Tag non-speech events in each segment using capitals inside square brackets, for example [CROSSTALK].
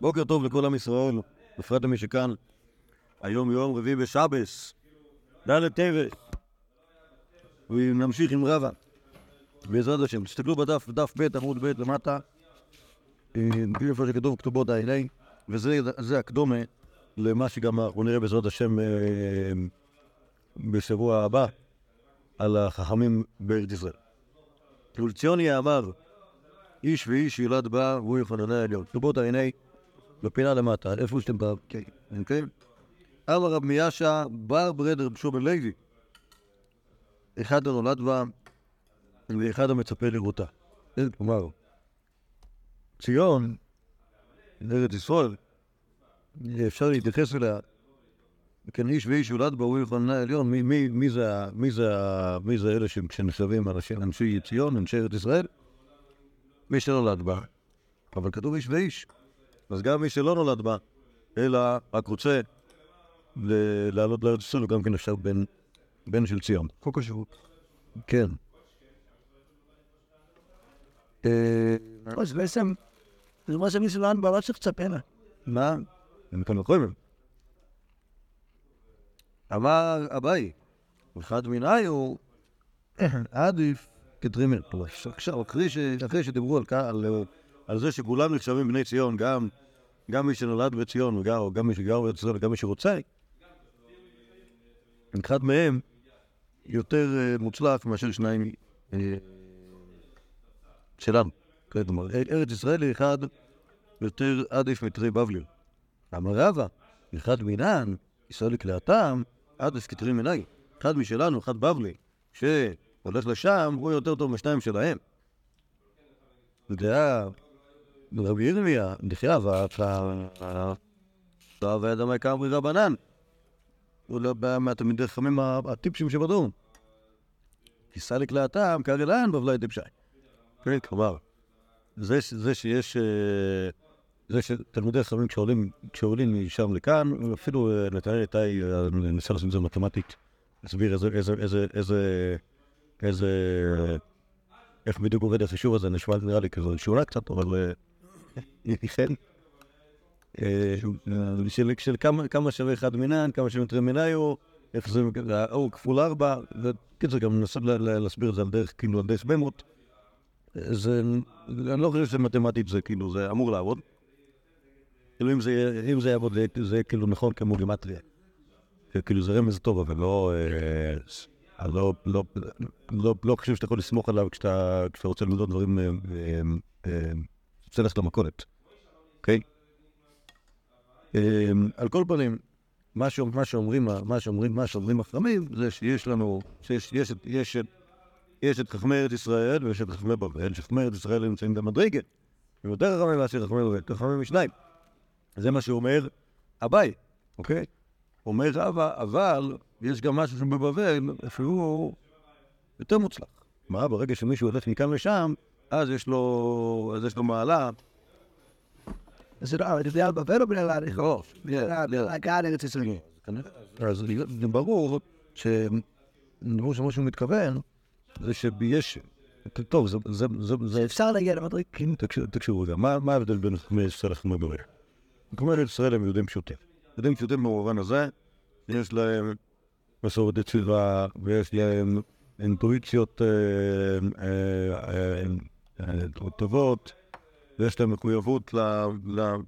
בוקר טוב לכל עם ישראל, בפרט למי שכאן. היום יום רביעי בשבס, ד' טבת. ונמשיך עם רבא, בעזרת השם. תסתכלו בדף, דף ב', עמוד ב' למטה, איפה שכתוב כתובות האלה, וזה הקדומה למה שגם אנחנו נראה בעזרת השם אה, בשבוע הבא, על החכמים בארץ ישראל. ולציוני אמר, איש ואיש ילד בה, והוא יחננה העליון. כתובות העיני, בפינה למטה, איפה שאתם בא, כן, כן? אמר רב מיאשה, בר ברד רב שובל לוי. אחד הנולד בה, ואחד המצפה לראותה. כלומר, ציון, ארץ ישראל, אפשר להתייחס אליה, כן, איש ואיש יולד בה, הוא יחננה העליון. מי זה אלה שנחשבים אנשי ציון, אנשי ארץ ישראל? מי שנולד בה. אבל כתוב איש ואיש. אז גם מי שלא נולד בה, אלא רק רוצה לעלות לארץ ישראל, הוא גם כן נחשב בן, בן של ציון. חוק השירות. כן. אז בעצם, זה מה בה לא צריך לצפה לה. מה? הם כאן לחומם. אמר אביי, אחד מיני הוא עדיף כטרימר. עכשיו, אחרי שדיברו על, על, זה שכולם נחשבים בני ציון, גם, גם מי שנולד בציון, וגם, או גם מי שגר בארץ ישראל, וגם מי שרוצה, אחד מהם יותר uh, מוצלח מאשר שניים uh, שלנו. כלומר, ארץ ישראל היא אחד יותר עדיף מטרי בבלי. אמר רבא, אחד מינן, ישראל לקריאתם, עדיף כטרי מיני. אחד משלנו, אחד בבלי, ש... הולך לשם, הוא יותר טוב משניים שלהם. זה היה רבי ירמיה, דחייה, ואהב האדם היקר מרבנן. הוא לא בא מהתלמידי חכמים הטיפשים שבדרום. כיסה לקלעתם, קרלן בבלי טיפשי. כן, כלומר, זה שיש... זה שתלמידי חכמים כשעולים משם לכאן, אפילו נתנאל איתי ניסה לעשות את זה מתמטית, להסביר איזה... איזה... איך בדיוק עובד החישוב הזה, נשמע נראה לי כזה שונה קצת, אבל... [LAUGHS] כן. של כמה שווה אחד מינן, כמה שווה יותר מיניו, איך זה... או כפול ארבע, וקיצור, גם ננסה להסביר את זה על דרך, כאילו, על דרך במות. זה... אני לא חושב שמתמטית זה כאילו, זה אמור לעבוד. כאילו, אם זה יעבוד, זה כאילו נכון כמו גימטריה. כאילו, זה רמז טוב, אבל לא... אני לא, לא, לא, לא חושב שאתה יכול לסמוך עליו כשאתה, כשאתה רוצה ללמוד דברים, רוצה ללכת למכולת, אוקיי? על כל פנים, מה שאומרים, החכמים, זה שיש לנו, שיש יש, יש, יש את חכמי ארץ ישראל ויש את חכמי בבל, שחכמי ארץ ישראל נמצאים במדרגת, הם יותר חכמים מאשר חכמי בבל, חכמים משניים. זה מה שאומר אביי, אוקיי? אומר רבא, אבל יש גם משהו שבבבל שהוא יותר מוצלח. מה, ברגע שמישהו הולך מכאן לשם, אז יש לו, אז יש לו מעלה. זה לא, זה על בבל או בגלל הרחוב? הגעה לארץ ישראל. אז ברור שברור שמה שהוא מתכוון זה שיש... טוב, זה... זה אפשר להגיע למדריקים. תקשיבו רגע, מה ההבדל בין חכמי ישראל לחכמי בבל? חכמי ישראל הם יהודים פשוטים. יהודים פשוטים במובן הזה, יש להם מסורת יצירה, ויש להם אינטואיציות טובות, ויש להם מחויבות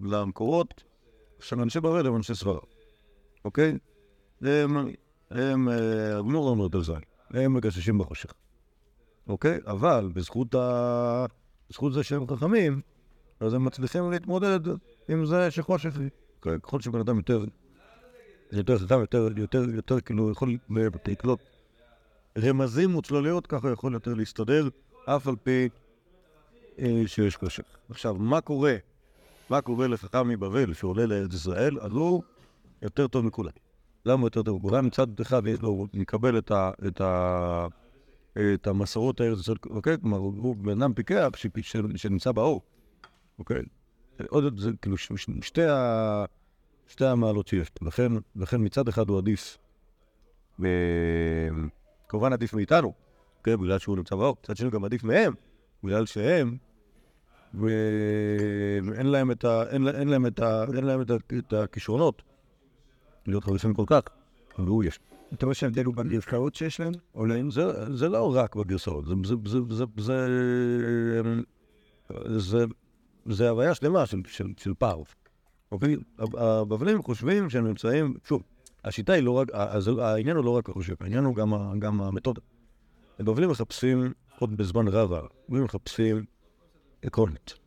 למקורות של אנשי בבל הם אנשי סברה, אוקיי? הם, הגמור לא אומרת על זה, הם מגששים בחושך, אוקיי? אבל בזכות, ה... בזכות זה שהם חכמים, אז הם מצליחים להתמודד עם זה שחושך היא. ככל שבן אדם יותר יותר חכם, יותר, יותר, יותר, כאילו, יכול לקלוט רמזים וצלליות, ככה יכול יותר להסתדר, אף על פי אה, שיש קושי. עכשיו, מה קורה? מה קורה לחכם מבבל שעולה לארץ ישראל? אז הוא יותר טוב מכולם. למה יותר טוב מכולם? מצד אחד הוא מקבל את, ה, את, ה, את המסורות הארץ ישראל, אוקיי? כלומר, הוא בן אדם פיקח שנמצא באור, אוקיי? עוד, זה כאילו שתי ה... שתי המעלות שיש. לכן, לכן מצד אחד הוא עדיף, כמובן עדיף מאיתנו, כן, בגלל שהוא נמצא באור. מצד שני גם עדיף מהם, בגלל שהם ואין להם את ה- אין לה- אין להם את ה- אין להם את ה- את הכישרונות להיות חריפים כל כך, והוא יש. אתה רואה שההבדל הוא בגרסאות שיש להם? או להם? זה, זה לא רק בגרסאות, זה, זה, זה, זה, זה, זה, זה הוויה שלמה של, של, של פער. אוקיי? הבבלים חושבים שהם נמצאים, שוב, השיטה היא לא רק, העניין הוא לא רק החושב, העניין הוא גם, גם המתודה. הבבלים מחפשים, עוד בזמן רב, הבבלים מחפשים עקרונות.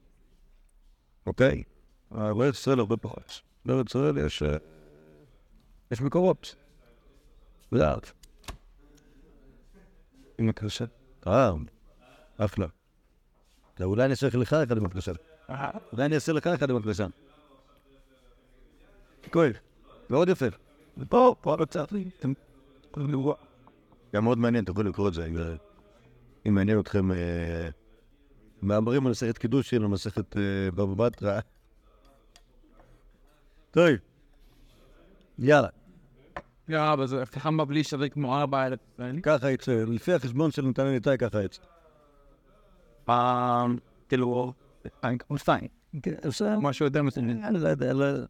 אוקיי? בארץ ישראל הרבה פחות. בארץ ישראל יש, אה, יש מקורות. לאט. עם הקרשת. אה, אחלה. אולי אני אעשה לך אחד עם הקרשת. אולי אני אעשה לך אחד עם הקרשת. כואב. מאוד יפה. פה, פה לא לי. גם מאוד מעניין, יכול לקרוא את זה. אם- אם מעניין אתכם אה, מאמרים על מסכת קידושין, על מסכת אה, בבא בתרא. טוב. יאללה. יא, אבל זה הפתחם בבלי שווה כמו ארבע אלף ישראלים. ככה יצא, לפי החשבון של נתנאל איתי, ככה יצא. פעם, כאילו, פעם כמו שתיים. כן. משהו יותר מסוים. אני לא יודע, לא יודע.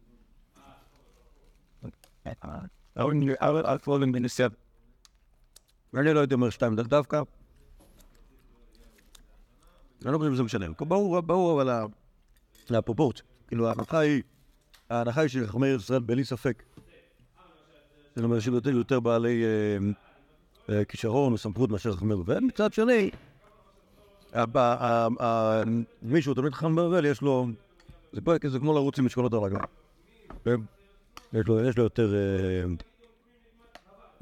אבל אל תבוא למנסה. אני לא הייתי אומר שתיים דו- דווקא. אני לא חושב שזה משנה. ברור, ברור, אבל הפרופורציה. כאילו, ההנחה היא, ההנחה היא שחכמי ישראל, בלי ספק, זה אומר שהם יותר, בעלי אה, אה, כישרון וסמכות מאשר חכמי בבל. מצד שני, הב- ה- ה- מי שהוא תלמיד חכם בבל, יש לו, זה כמו לרוץ עם משקולות הרגל. כן? יש לו יותר, אה,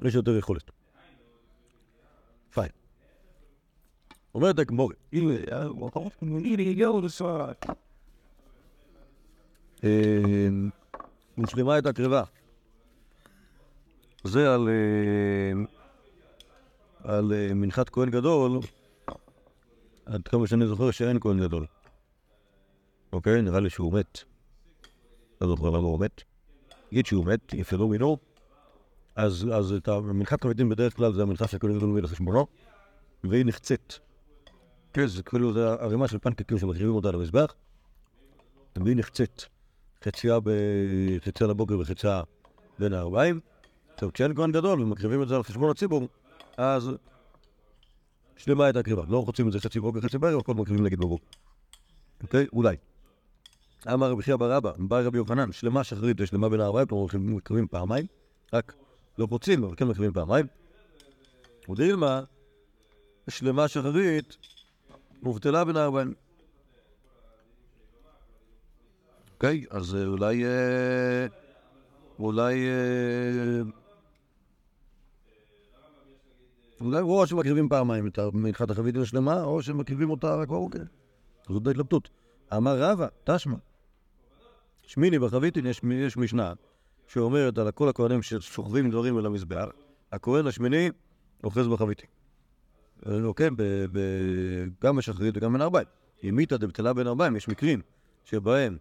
יש לו יותר יכולת. אומרת הגמורה, מושלמה את הקרבה. זה על, אה, על אה, מנחת כהן גדול, עד כמה שאני זוכר שאין כהן גדול. אוקיי? נראה לי שהוא מת. לא זוכר למה הוא מת. נגיד שהוא מת, יפלו מינו. אז, אז את המנחת חרדים בדרך כלל זה המנחת שהכהן גדול מביא לחשבונו, והיא נחצית. כן, זה כאילו, זה ערימה של פנקקים שמקריבים אותה למזבח, והיא נחצית. חציה, ב... חציה לבוקר וחציה בין הארבעים. עכשיו, כשאין כהן גדול ומקריבים את זה על חשבון הציבור, אז שלמה הייתה קריבה. לא חוצים את זה חצי בוקר, חצי בערב, הכל מקריבים נגיד בבוקר. אוקיי? אולי. אמר רבי חייא בר אבא, בא רבי יוחנן, שלמה שחרית ושלמה בין הארבעים, כלומר מקריבים פעמיים, רק לא חוצים, אבל כן מקריבים פעמיים. ודילמה, שלמה שחרית, מובטלה בין הארבעים. אוקיי, אז אה, אולי... אה, אולי... אה, אולי או שמקריבים פעמיים את מנחת החבית השלמה, או שמקריבים אותה רק בבוקר. זאת ההתלבטות. אמר רבא, תשמע. שמיני בחביתין יש, יש משנה שאומרת על כל הכהנים ששוכבים דברים על המזבח, הכהן השמיני אוחז בחביתין. ב- גם בשחרית וגם בין ארבעים. אם איתא דבטלה בין ארבעים, יש מקרים שבהם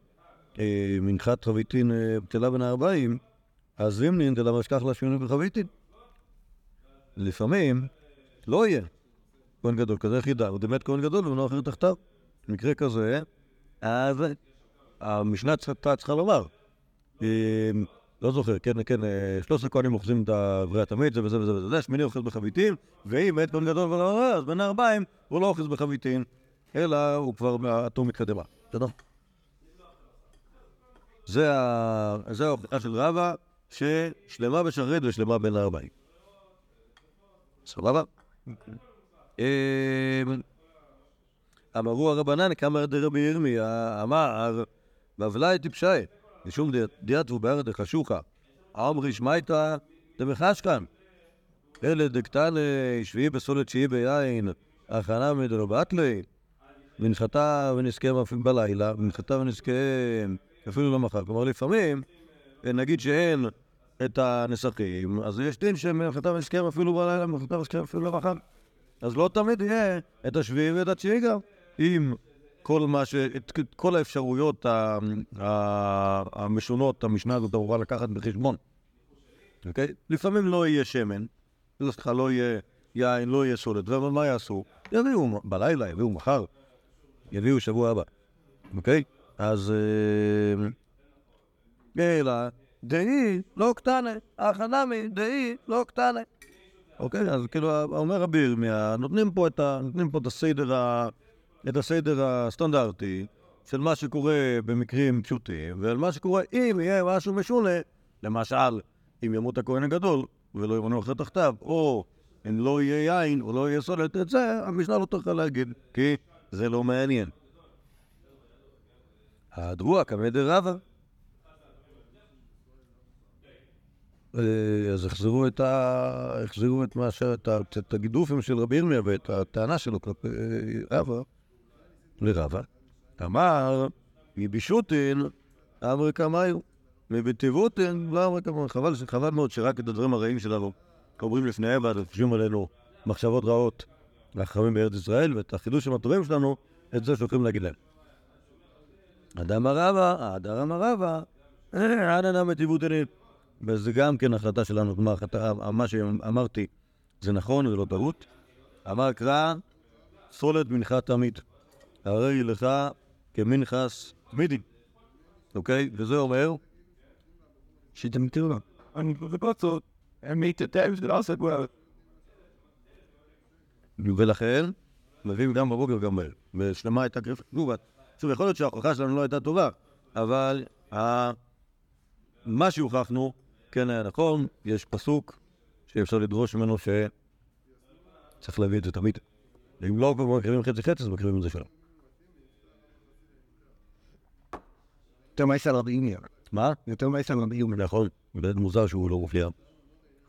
אה, מנחת חביתין אה, בטלה בין הארבעים, אז זימנין דלה משכח לשמיני בחביתין. לפעמים לא יהיה כהן גדול כזה חידה, הוא באמת כהן גדול ולא אחר תחתיו. במקרה כזה, אז המשנה צריכה לומר, אה, לא זוכר, כן, כן, אה, שלושת הכהנים אוחזים את אברי התמיד, זה וזה וזה וזה, זה, שמיני אוחז בחביתין, ואם מת כהן גדול ולא אחר, אז בין הארבעים הוא לא אוחז בחביתין, אלא הוא כבר אטום מתקדמה. בסדר? זה ההוכחה של רבא, ששלמה בשרת ושלמה בין הארבעים. סבבה? אמ, אמרו הרבנן, כמה דרבי ירמיה, אמר, בבלי טיפשי, משום דיאטו בארץ דחשוכה, אמרי שמייתא דמחשכן, אלה דקתן שביעי בסולת תשיעי ביין, הכנה בתלי, ונחתה ונזכה אפילו בלילה, ונחתה ונזכה אפילו למחר. כלומר, לפעמים, נגיד שאין את הנסחים, אז יש דין שמנחתה ונזכה אפילו בלילה, ונחתה ונזכה אפילו למחר. אז לא תמיד יהיה את השביעי ואת התשיעי גם, עם כל מה ש... את כל האפשרויות המשונות, המשנה הזאת אמורה לקחת בחשבון, אוקיי? לפעמים לא יהיה שמן, סליחה, לא יהיה יין, לא יהיה סולת, מה יעשו? יביאו בלילה, יביאו מחר, יביאו שבוע הבא. אוקיי? אז... אה, אלא דהי לא קטנה, החנמי דהי לא קטנה. אוקיי? אז כאילו, אומר רבי ירמיה, נותנים פה את הסדר ה- את הסדר הסטנדרטי של מה שקורה במקרים פשוטים, ועל מה שקורה אם יהיה משהו משונה, למשל, אם ימות הכהן הגדול ולא ימנו אחרי תחתיו, או אם לא יהיה יין או לא יהיה סולת, את זה המשנה לא תוכל להגיד, כי זה לא מעניין. הדרוע כמדר רבא. אה, אז החזירו את ה... החזירו את מה ש... את הגידופים של רבי ירמיה ואת הטענה שלו כלפי אה, רבא, לרבא. אמר, מבישוטין אמרי כמיו, מבטיבותין לא אמרי כמיו. חבל, מאוד שרק את הדברים הרעים שלנו אומרים לפניהם ואז חושבים עלינו מחשבות רעות לחכמים בארץ ישראל, ואת החידושים הטובים שלנו, את זה שולחים להגיד להם. אדם הרבה, אדם הרבה, עד אדם מטיבותין. וזה גם כן החלטה שלנו, כלומר, מה שאמרתי זה נכון, זה לא טעות. אמר קרא, סולת מנחת תמיד. הרי לך כמנחס מידין. אוקיי? וזה אומר, שאתם תראו. אני בקוצות, הם מתאטם, זה לא עושה כבר. ולכן, מביאים גם בבוקר וגם בערב. ושלמה הייתה קריפה. שוב, שוב, יכול להיות שההוכחה שלנו לא הייתה טובה, אבל. מה שהוכחנו כן היה נכון, יש פסוק שאפשר לדרוש ממנו שצריך להביא את זה תמיד. אם לא כבר מקריבים חצי חצי, אז מקריבים את זה שלום. יותר מעשר רבי ירמיה. מה? יותר מעשר רבי ירמיה. נכון, באמת מוזר שהוא לא מופיע.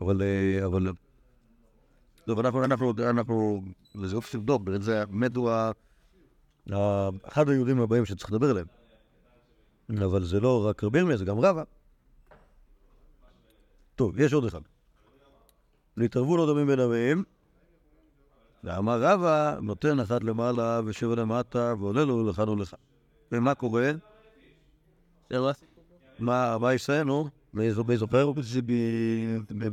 אבל, אה, אבל... טוב, אנחנו, אנחנו, אנחנו, וזה אופי לבדוק, זה באמת הוא ה... אחד היהודים הבאים שצריך לדבר עליהם. אבל זה לא רק רבי ירמיה, זה גם רבא. טוב, יש עוד אחד. נתערבו לו דמים בין עמים, ואמר רבא, נותן אחת למעלה ושבע למטה, ועולה לו לכאן ולכאן. ומה קורה? מה, יעשה, נו? מי זו- מי זוכר? זה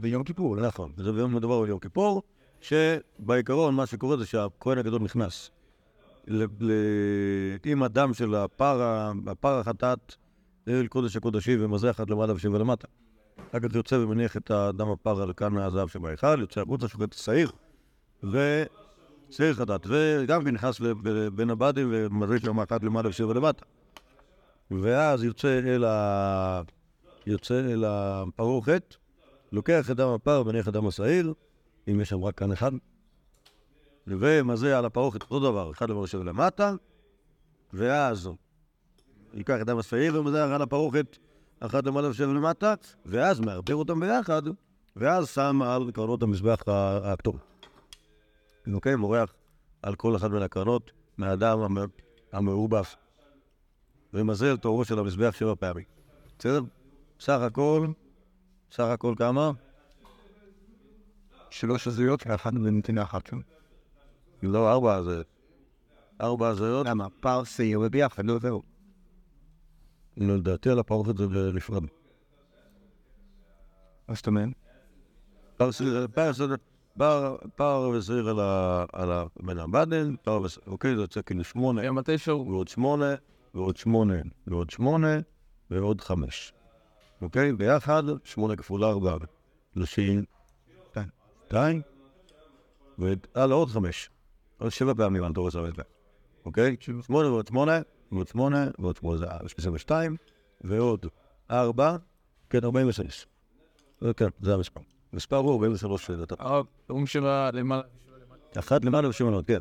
ביום כיפור? נכון, זה ביום מדובר ביום כיפור, שבעיקרון מה שקורה זה שהכהן הגדול נכנס עם הדם של הפר, ה- הפר החטאת אל קודש הקודשים ומזרח אחד למעלה ושבע למטה. אחר כך יוצא ומניח את הדם הפר על כאן הזהב שבהיכל, יוצא החוצה, שוחט את השעיר, ושעיר חטאת, וגם כן נכנס ל- ב- בין הבדים ומזריק שם אחת למעלה ושבע למטה. ואז יוצא אל ה... יוצא אל הפרוכת, לוקח את דם הפר ומניח את דם השעיר, אם יש שם רק כאן אחד, ומזה על הפרוכת אותו דבר, אחד למעלה ושבע למטה, ואז ייקח את דם השעיר ומזה על הפרוכת, אחת למעלה ושבע למטה, ואז מערבב אותם ביחד, ואז שם על קרנות המזבח הכתוב. אוקיי? מורח על כל אחת מן הקרנות מהדם המ- המעורבף. ומזל תורו של המזבח שבע פעמים. בסדר? סך הכל, סך הכל כמה? שלוש הזויות ואחת בנתינה אחת. לא, ארבע הזויות. ארבע הזויות. למה? פר שעיר וביחד, לא זהו. לא, לדעתי על הפרוכת זה נפרד. מה זאת אומרת? פר וסיר על ה- על ה... בין הבדן, פר וסיר, אוקיי, זה יוצא כאילו שמונה. ועוד שמונה, ועוד שמונה, ועוד שמונה, ועוד חמש. אוקיי? ביחד, שמונה כפול ארבע, שלושים, שתיים. והלאה עוד חמש. עוד שבע פעמים על תורס המזבח. אוקיי? שמונה ועוד שמונה, ועוד שמונה, ועוד שמונה זה עשרים ושתיים, ועוד ארבע, כן, ארבעים ושש. אה, כן, זה המספר. מספר הוא ארבעים ושלוש לדעתי. הרום שלה למעלה. אחת למעלה ושמונה, כן.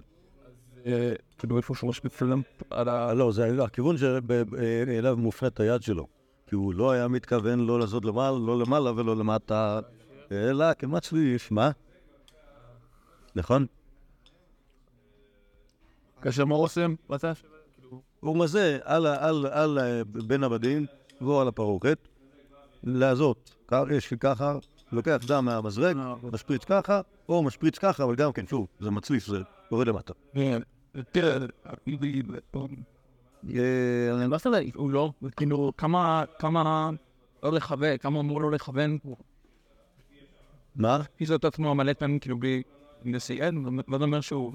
אה, כאילו איפה שלוש מצלם על ה... אה, לא, זה הכיוון שאליו מופנית היד שלו. כי הוא לא היה מתכוון לא לעשות למעלה, לא למעלה ולא למטה, אלא כמצליף, מה? נכון? כאשר מה עושים? הוא מזה על, ה- על, על, ה- בין הבדים והוא על הפרוכת, להזות. כך- יש ככה, לוקח דם מהמזרק, משפריץ ככה, או משפריץ ככה, אבל גם כן, שוב, זה מצליף, זה יורד למטה. תראה, אה, אני לא יודע, הוא לא, כאילו, כמה, כמה לא לכוון, כמה אמור לא לכוון, מה? פיזר את עצמו מלא פעמים, כאילו, בלי לסייען, לא אומר שהוא,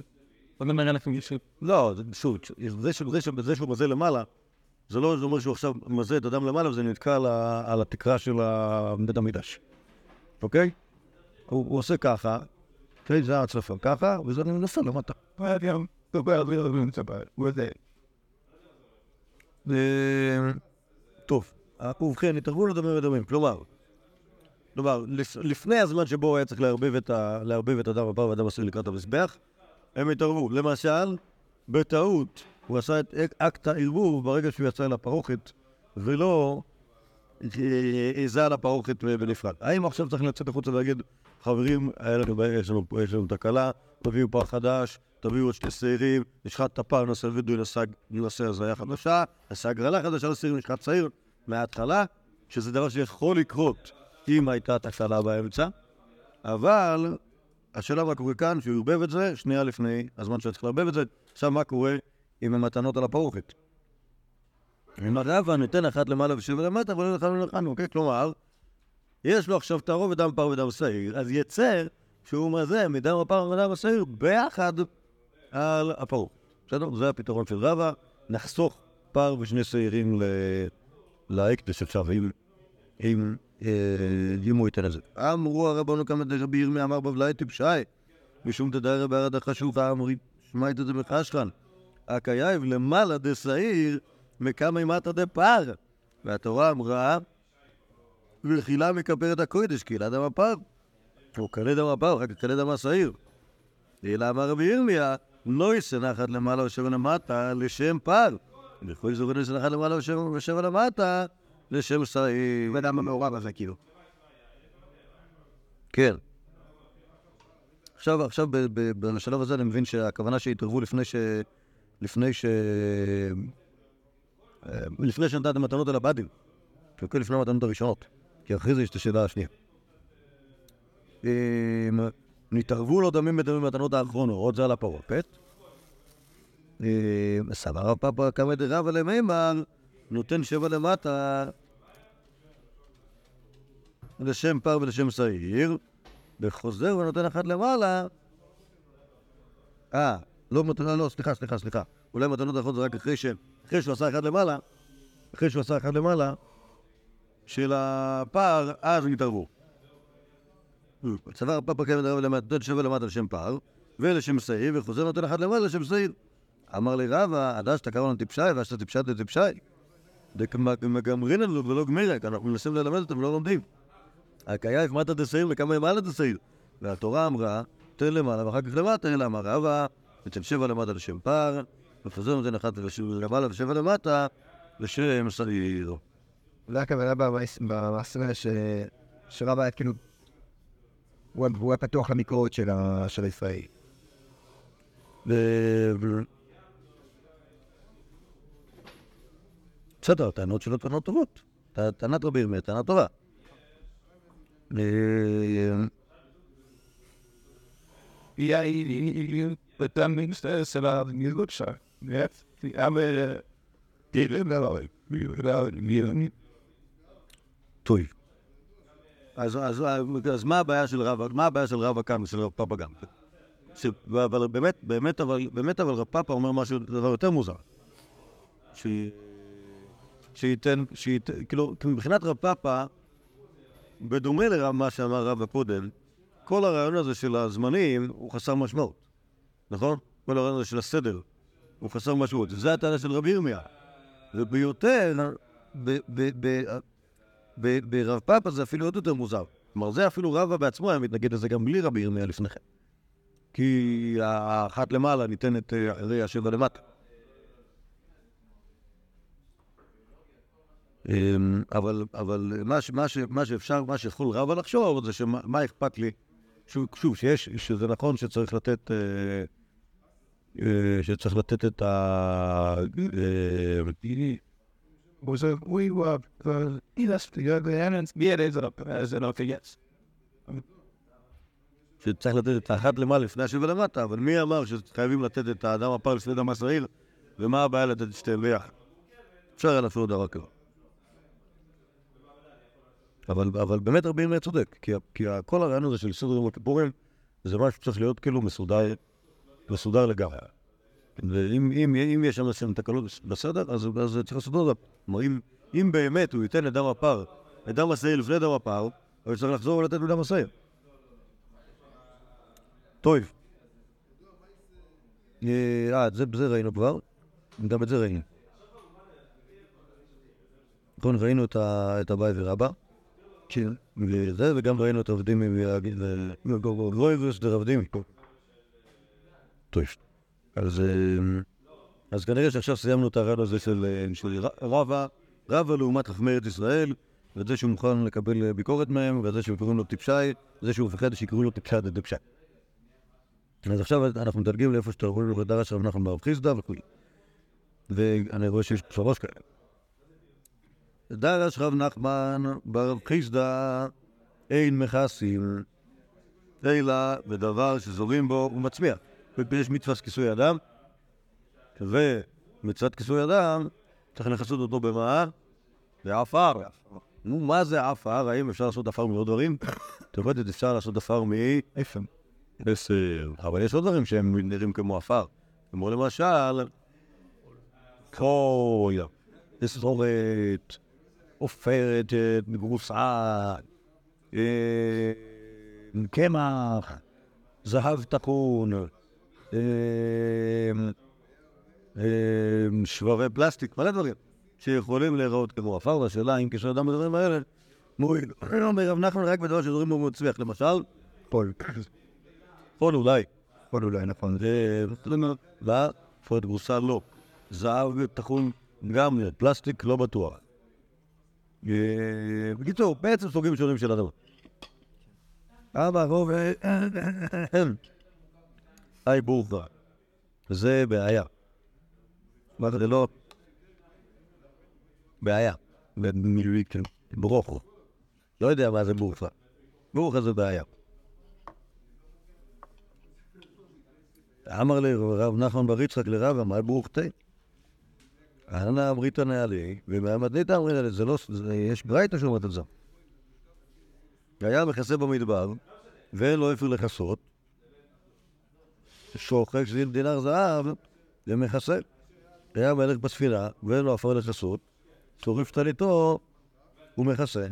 לא אומר עליכם יש... לא, זה- שוב, זה שהוא- זה זה מזה למעלה, זה לא אומר שהוא עכשיו מזה את הדם למעלה וזה נתקע על, התקרה של בית המקדש, אוקיי? הוא, עושה ככה? זה ההצלפה ככה, וזה נופל למטה. ו- טוב, ובכן, התערבו לדמים ודמים, כלומר, כלומר, לפ- לפני הזמן שבו היה צריך לערבב את, הדם הפר והדם הסיר לקראת המזבח, הם התערבו. למשל, בטעות, הוא עשה את אק- אקט הערבוב ברגע שהוא יצא אל הפרוכת, ולא אה, עזה על הפרוכת בנפרד. האם עכשיו צריך לצאת החוצה ולהגיד, חברים, יש לנו, תקלה, תביאו פר חדש, תביאו עוד שתי שעירים, נשחט את הפר, נעשה וידוי, נעשה- הזיה חדשה, נעשה הגרלה חדשה לשעיר, נשחט שעיר מההתחלה, שזה דבר שיכול לקרות אם הייתה תקלה באמצע, אבל השאלה מה קורה כאן, שהוא ערבב את זה שנייה לפני הזמן שהיה צריך לערבב את זה. עכשיו, מה קורה עם המתנות על הפרוכת? אם הרבא ניתן אחת למעלה ושבע למטה, אבל לכאן ולכאן, אוקיי? כלומר, יש לו עכשיו תערובת דם פר ודם שעיר, אז יצא שהוא מזה מדם הפר ודם השעיר ביחד על הפרוכת. בסדר? זה הפתרון של רבא. נחסוך פר ושני שעירים להקדש עכשיו, אה, אם הוא ייתן את זה. אמרו הרבנו כמה דרבי ירמי אמר בבלאי טיפשי, משום תדיירא בערד החשוכה אמרי, שמע את זה בחשכן. הקייב למעלה דשעיר, מקמא מטה דפר. והתורה אמרה, וכילה מכפרת הקודש, קהילת דם הפר. או קלה דם הפר, אחר כך קלה דם השעיר. אלא אמר רבי ירמיה, לא ישן אחת למעלה ושבע למטה לשם פר. וכל זורן ישן אחת למעלה ושבע- למטה לשם שעיר. בדם המעורב הזה, כאילו. כן. עכשיו, עכשיו בשלב הזה אני מבין שהכוונה שהתערבו לפני ש... לפני ש... אה, לפני שנתת מתנות על הבדים. לפני המתנות הראשונות. כי אחרי זה יש את השאלה השנייה. אמ, נתערבו לו דמים בדמים במתנות האחרונות, זה על הפרופת. אמ, סבר רב פאפא קמא דרבא למימר, נותן שבע למטה לשם פר ולשם שעיר, וחוזר ונותן אחת למעלה. אה, לא מתנה, לא, סליחה, סליחה, סליחה. אולי מתנות האחרות זה רק. אחרי שהוא עשה אחד למעלה, אחרי שהוא עשה אחד למעלה, של הפר, אז הם התערבו. צוואר למטה, נותן שבע למטה לשם פר, ולשם שעיר, וחוזר נותן אחת למעלה לשם שעיר. אמר לי רבא, עדה שאתה קרא לנו טיפשי, ועשת טיפשי דטיפשי. דקמגמרינן לו ולא גמירק, אנחנו מנסים ללמד אותם ולא לומדים. הקייף מטה דשעיר וכמה למעלה דשעיר. והתורה אמרה, תן למעלה ואחר כך למטה, אלא אמר רבא, ותן שבע למטה לשם פר, וחוזר נותן אחת למעלה ושבע למטה לשם שעיר. זה הכוונה במעש- במעשה ש- שרבא היה כאילו... הוא היה- הוא היה פתוח למקורות של ה- של ישראל. ו- בסדר, הטענות שלו טענות טובות. טענת רבי ירמיה, טענה טובה. אה, Ja, die טוב. אז, אז, אז מה הבעיה של רבא, מה הבעיה של רבא כאן ושל רב פאפא גם? ש, אבל באמת, באמת, אבל, באמת, אבל רב פאפא אומר משהו, דבר יותר מוזר. ש, שייתן, שייתן, כאילו, מבחינת רב פאפא, בדומה למה שאמר רבא קודם, כל הרעיון הזה של הזמנים הוא חסר משמעות, נכון? כל הרעיון הזה של הסדר הוא חסר משמעות. זה הטענה של רבי ירמיה. וביותר, ברב פאפא זה אפילו עוד יותר מוזר. כלומר, זה אפילו רבא בעצמו היה מתנגד לזה גם בלי רבי ירמיה לפני כן. כי האחת למעלה ניתנת אה, אחרי השבע למטה. אמ, אבל, אבל מה, ש- מה, ש- מה שאפשר, מה שיכול רבא לחשוב זה שמה מה אכפת לי, שוב, שוב שיש, שזה נכון שצריך לתת, אה, אה, שצריך לתת את ה... Was er we were the yes the other end meer is er op as er ook yes. שצריך לתת את האחת למעלה לפני השבע למטה, אבל מי אמר שחייבים לתת את האדם הפר לפני דם השעיר, ומה הבעיה לתת את שתיהם ביחד? אפשר היה לעשות דבר כזה. אבל, אבל באמת רבי ירמיה צודק, כי, כי כל הרעיון הזה של סדר יום הכיפורים, זה משהו שצריך להיות כאילו מסודר, מסודר לגמרי. ואם אם, אם יש שם תקלות בסדר, אז, צריך לעשות עוד. כלומר, אם, באמת הוא ייתן לדם הפר, לדם השעיר לפני דם הפר, אז צריך לחזור ולתת לדם השעיר. טוב. אה, אה, זה, ראינו כבר, גם את זה ראינו. נכון, ראינו את, את אביי ורבא. כן. וזה, וגם ראינו את העובדים עם גרויבוס דרבדים. טוב. אז, אה, אז כנראה שעכשיו סיימנו את הרעיון הזה של, אה, של ר- רבא, רבא לעומת חכמי ארץ ישראל, ואת זה שהוא מוכן לקבל ביקורת מהם, ואת זה שהם קוראים לו טיפשי, וזה שהוא מפחד שיקראו לו טיפשי דדפשי. אז עכשיו אנחנו מדלגים לאיפה שאתה רואה לו דרש רב נחמן ברב חיסדא וכו'. ואני רואה שיש שלוש כאלה. דרש רב נחמן ברב חיסדא אין מכסים, אלא בדבר שזורים בו ומצמיח. ויש מצוות כיסוי אדם, ומצוות כיסוי אדם, צריך לכסות אותו במה? בעפר. נו, מה זה עפר? האם אפשר לעשות עפר מעוד דברים? [COUGHS] תאורטית אפשר לעשות עפר מ... איפה? עשר. אבל יש עוד דברים שהם נראים כמו עפר. כמו למשל, קוי, תסרורת, עופרת, אה, גרוסה, אה, קמח, זהב טחון, אה, אה, שבבי פלסטיק, מלא דברים שיכולים להיראות כמו עפר, והשאלה אם קשר אדם בדברים האלה מועיל. אומר רב נחמן רק בדבר שדברים הוא מצליח, למשל, פול. פול אולי. פול אולי, נכון. לא, פרד גרוסה לא. זהב טחון גם לא. פלסטיק לא בטוח. אה, בקיצור, בעצם סוגים שונים של אדמה. אבא רוב... היי בורחה. זה בעיה. מה זה לא... בעיה. במילולית, כן. ברוכו. לא יודע מה זה בורחה. בורחה זה בעיה. אמר לי רב נחמן בר יצחק לרב, אמר ברוך תה. אנא אמרית נעלי, ומעמדית אמרית נעלי, זה לא, יש ברייתא שאומרת את זה. היה מכסה במדבר, לו איפה לכסות, שוחק של דינר זהב, זה מכסה. היה מלך בספינה, ואין לו עפר לכסות, שורף שתליתו, הוא מכסה.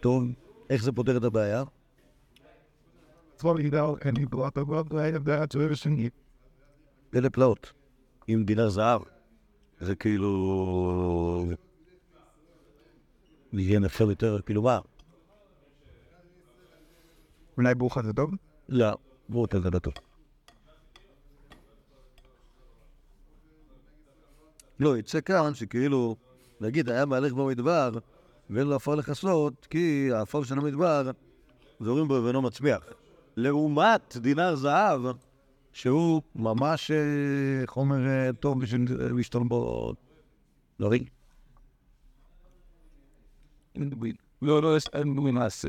טוב, איך זה פותר את הבעיה? אלה פלאות. עם דינר זהב. זה כאילו... יהיה נפל יותר, כאילו מה? אולי ברוכה זה טוב? לא, בואו תן זה טוב. לא, יצא כאן שכאילו, נגיד, היה מהלך במדבר, ואין לו עפר לכסות, כי העפר של המדבר, זורים בו ואינו מצמיח. לעומת דינר זהב, שהוא ממש אה, חומר אה, טוב בשביל אה, לשתול בו דברים. לא, לא, אין לי מעשה.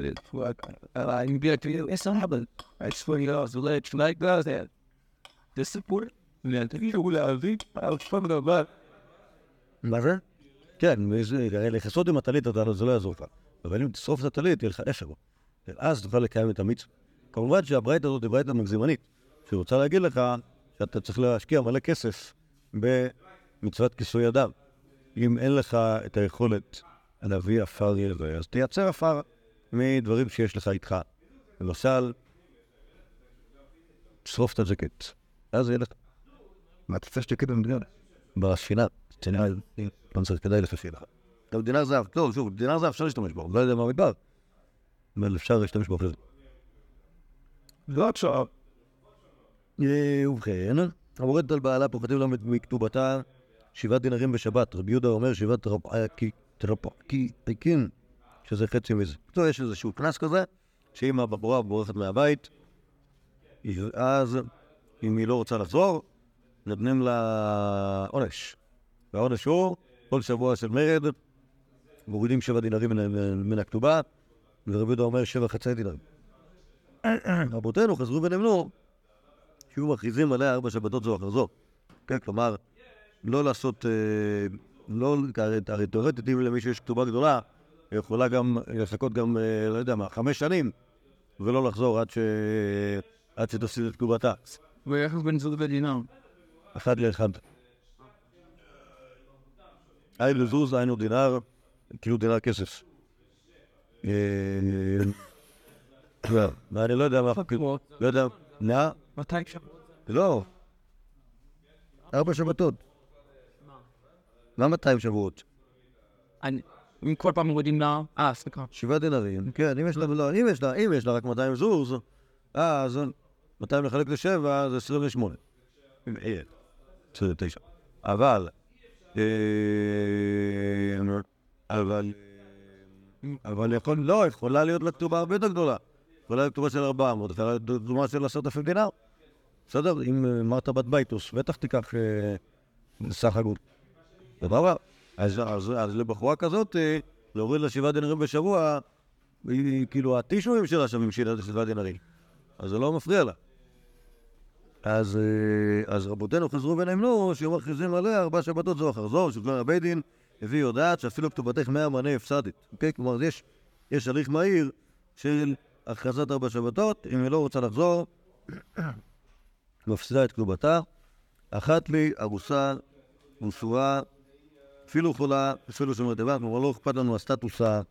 אני מביע כאילו, יש אבל. I swear to God, the ledge like that. זה סיפור. תגידו להביא, על פעם דבר. מה זה? כן, הרי לכסות עם הטלית זה לא יעזור לך. אבל אם תשרוף את הטלית, יהיה לך אפר. אז תוכל לקיים את המצווה. כמובן שהברייתא הזאת היא ברייתא מגזימנית, שרוצה להגיד לך שאתה צריך להשקיע מלא כסף במצוות כיסוי אדם. אם אין לך את היכולת להביא עפר יראה, אז תייצר עפר מדברים שיש לך איתך. למשל, תשרוף את הג'קט, אז יהיה לך מה אתה רוצה שתקד במדינה? בספינה, תנאה, לא צריך כדאי לך לך. גם דינר זהב, לא, שוב, דינר זהב אפשר להשתמש בו, לא יודע מה מדבר. אבל אפשר להשתמש בו. לא עכשיו. אה, ובכן, המורדת על בעלה כתוב לה מכתובתה שבעת דינרים בשבת. רבי יהודה אומר שבעת טרפקיקים, שזה חצי מזה. בקיצור, יש איזשהו קנס כזה, שאם הבחורה בורחת מהבית, אז אם היא לא רוצה לחזור, נותנים לה עונש. והעונש הוא כל שבוע של מרד, מורידים שבע דינרים מן- מן הכתובה, ורבי יהודה אומר שבע חצי דינרים. [COUGHS] רבותינו חזרו ונמנו שיהיו מכריזים עליה ארבע שבתות זו אחר זו. כן, כלומר, לא לעשות, אה, לא, הרי תאורטית, אם למישהו יש כתובה גדולה, היא יכולה גם לחכות גם, אה, לא יודע מה, חמש שנים, ולא לחזור עד, ש... עד שתפסיד את כתובתה. ואיך בן זוג ודינם? אחד לאחד. היינו זוז, היינו דינר, כאילו דינר כסף. אה, לא, ואני לא יודע מה, לא יודע, נא, מתי שם? לא. ארבע שבתות. מה 200 שבועות? אני... אם כל פעם מורידים לה... אה, סליחה. שבעה דינרים. כן, אם יש לה, לא, אם יש לה, אם יש לה רק 200 זוז, אז 200 לחלק לשבע זה 28. אה, 29. אבל, אה, אבל, אבל יכול, לא, יכולה להיות לה כתובה הרבה יותר גדולה. יכולה להיות כתובה של 400, יכולה להיות כתובה של 10,000 דינר. בסדר, אם אה, אמרת בת ביתוס, בטח תיקח אה, סך הגות. סבבה? אז, אז, אז לבחורה כזאת, אה, להוריד לה שבעה דינרים בשבוע, היא, כאילו הטישואים שלה שווים שבעה דינרים. אז זה לא מפריע לה. אז, אה, אז רבותינו חזרו ונאמנו, שיום מכריזים עליה ארבע שבתות זו אחר זו, שכבר הבית דין הביא יודעת שאפילו כתובתך מאה מנה הפסדת. אוקיי? כלומר, יש, יש הליך מהיר של הכרזת ארבע שבתות, אם היא לא רוצה לחזור, מפסידה את כתובתה. אחת לי, ארוסה, נשואה, אפילו חולה, אפילו שומרת איבה, כלומר לא אכפת לנו הסטטוס, ה-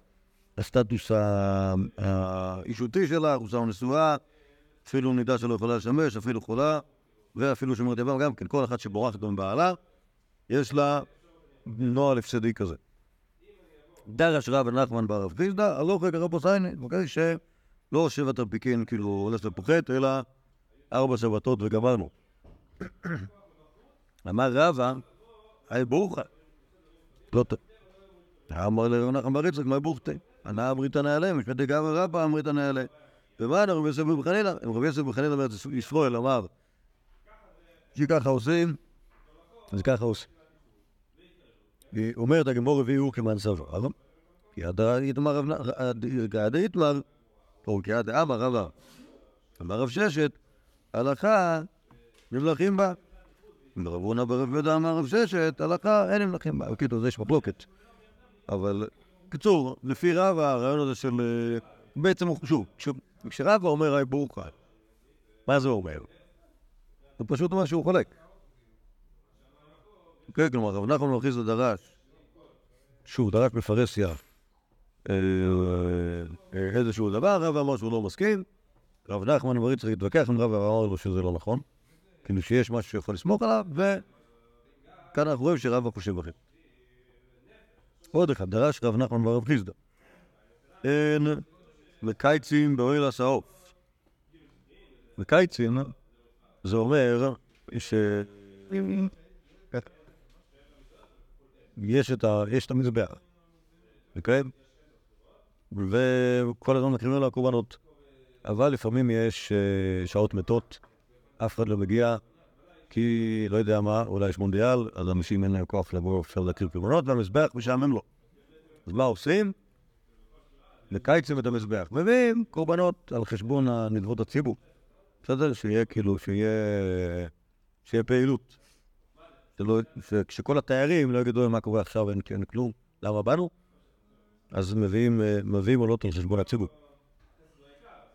הסטטוס האישותי שלה, או נשואה, אפילו נידה שלא יכולה לשמש, אפילו חולה, ואפילו שומרת איבה, גם כן, כל אחת שבורחת מבעלה, יש לה נוהל הפסדי כזה. דרש רב נחמן ברב חיסדא, הלוך רגע רבו סייני, אוקיי? שלא שבע תרפיקין כאילו הולך ופוחת, אלא ארבע שבתות וגמרנו. [CLEARS THROAT] אמר רבא, היי ברוכה. לא. אמר בר יצחק, מה בוכתה? ענה אמרית נעלה, משפטי גב רבא אמרית נעלה. ומה רבי יוסף בן חנינא? רבי יוסף בן חנינא אומר, ישראל אמר, שככה עושים, אז ככה עושים. אומרת הגמור רביעי כמאן סבר. כי עד איתמר או כי עד אמר רבא. אמר רב ששת, הלכה נמלכים בה. רב הונא ברב יהודה אמר רב ששת, הלכה אין נמלכים בה. בקיצור, זה יש מחלוקת. אבל, קיצור, לפי רבא, הרעיון הזה של... אה, בעצם, הוא- שוב, שוב, כשרבא אומר היי ברוכה, מה זה אומר? זה פשוט מה שהוא חולק. כן, כלומר, רב נחמן מלכיס דרש, שוב, דרש בפרהסיה אה, אה, איזשהו דבר, רב אמר שהוא לא מסכים, רב נחמן מריץ צריך להתווכח עם רב ואמר לו שזה לא נכון, כאילו שיש משהו שיכול לסמוך עליו, וכאן אנחנו רואים שרבא חושב אחרת. עוד אחד, דרש רב נחמן ברב חיסדא. אין מקייצים באוהל הסעוף. מקייצים, זה אומר ש... יש את, ה... יש את המזבח, אוקיי? וכל הזמן מקריבים לו הקורבנות. אבל לפעמים יש אה, שעות מתות, אף אחד לא מגיע, כי לא יודע מה, אולי יש מונדיאל, אז אנשים אין להם כוח לבוא, אפשר להקריב קורבנות, והמזבח משעמם לו. אז מה עושים? מקייצים את המזבח. מביאים קורבנות על חשבון הנדבות הציבור. בסדר? שיהיה כאילו, שיהיה, שיהיה פעילות. שלא, ש, שכל התיירים לא יגידו מה קורה עכשיו, אין, אין כלום, למה באנו? אז מביאים, אה, מביאים עולות על חשבון הציבור.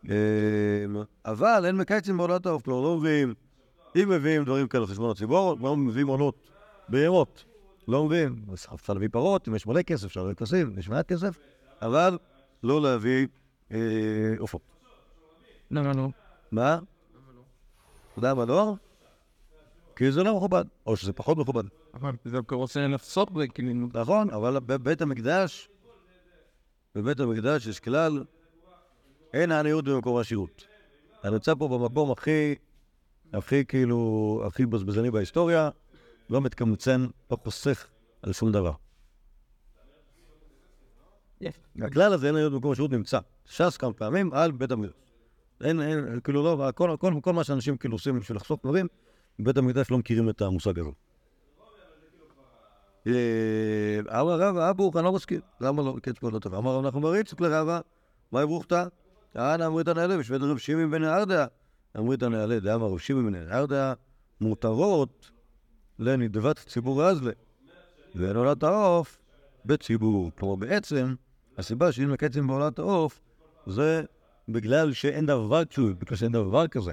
אה, אבל אין מקייצים בעולת העוף, כלומר לא מביאים, אם מביאים דברים כאלה חשבון הציבור, לא מביאים עולות בהמות, לא מביאים. אפשר להביא פרות, אם יש מלא כסף, אפשר להביא כסים, יש מעט כסף, אבל לא להביא אה, עופות. לא, לא, לא. מה? אתה יודע מה לא? כי זה לא מכובד, או שזה פחות מכובד. אבל זה רוצה לחסוך זה כאילו... נכון, אבל בבית המקדש, בבית המקדש יש כלל, אין העניות במקום העשירות. אתה נמצא פה במקום הכי, הכי כאילו, הכי בזבזני בהיסטוריה, לא מתקמצן, לא חוסך על שום דבר. הכלל הזה, אין עניות במקום העשירות, נמצא. ש"ס כמה פעמים על בית המקדש. אין, אין, כאילו לא, כל, כל, כל מה שאנשים כאילו עושים בשביל לחסוך דברים, בבית המקדש לא מכירים את המושג הזה. אה, אמר רבא, אבו, אני לא מסכים. למה לא? פה לא טוב. אמר רב נחמן מריץ לרבא, מה יברוכתא? אנא אמרית נעלה בשבט רב שימי בן ארדע. אמרית נעלה, דאמר רב שימי בן ארדע, מותרות לנדבת ציבור רזלה. ואין עולת העוף בציבור. כלומר, בעצם, הסיבה שאין מקצים בעולת העוף, זה בגלל שאין דבר כזה, בגלל שאין דבר כזה.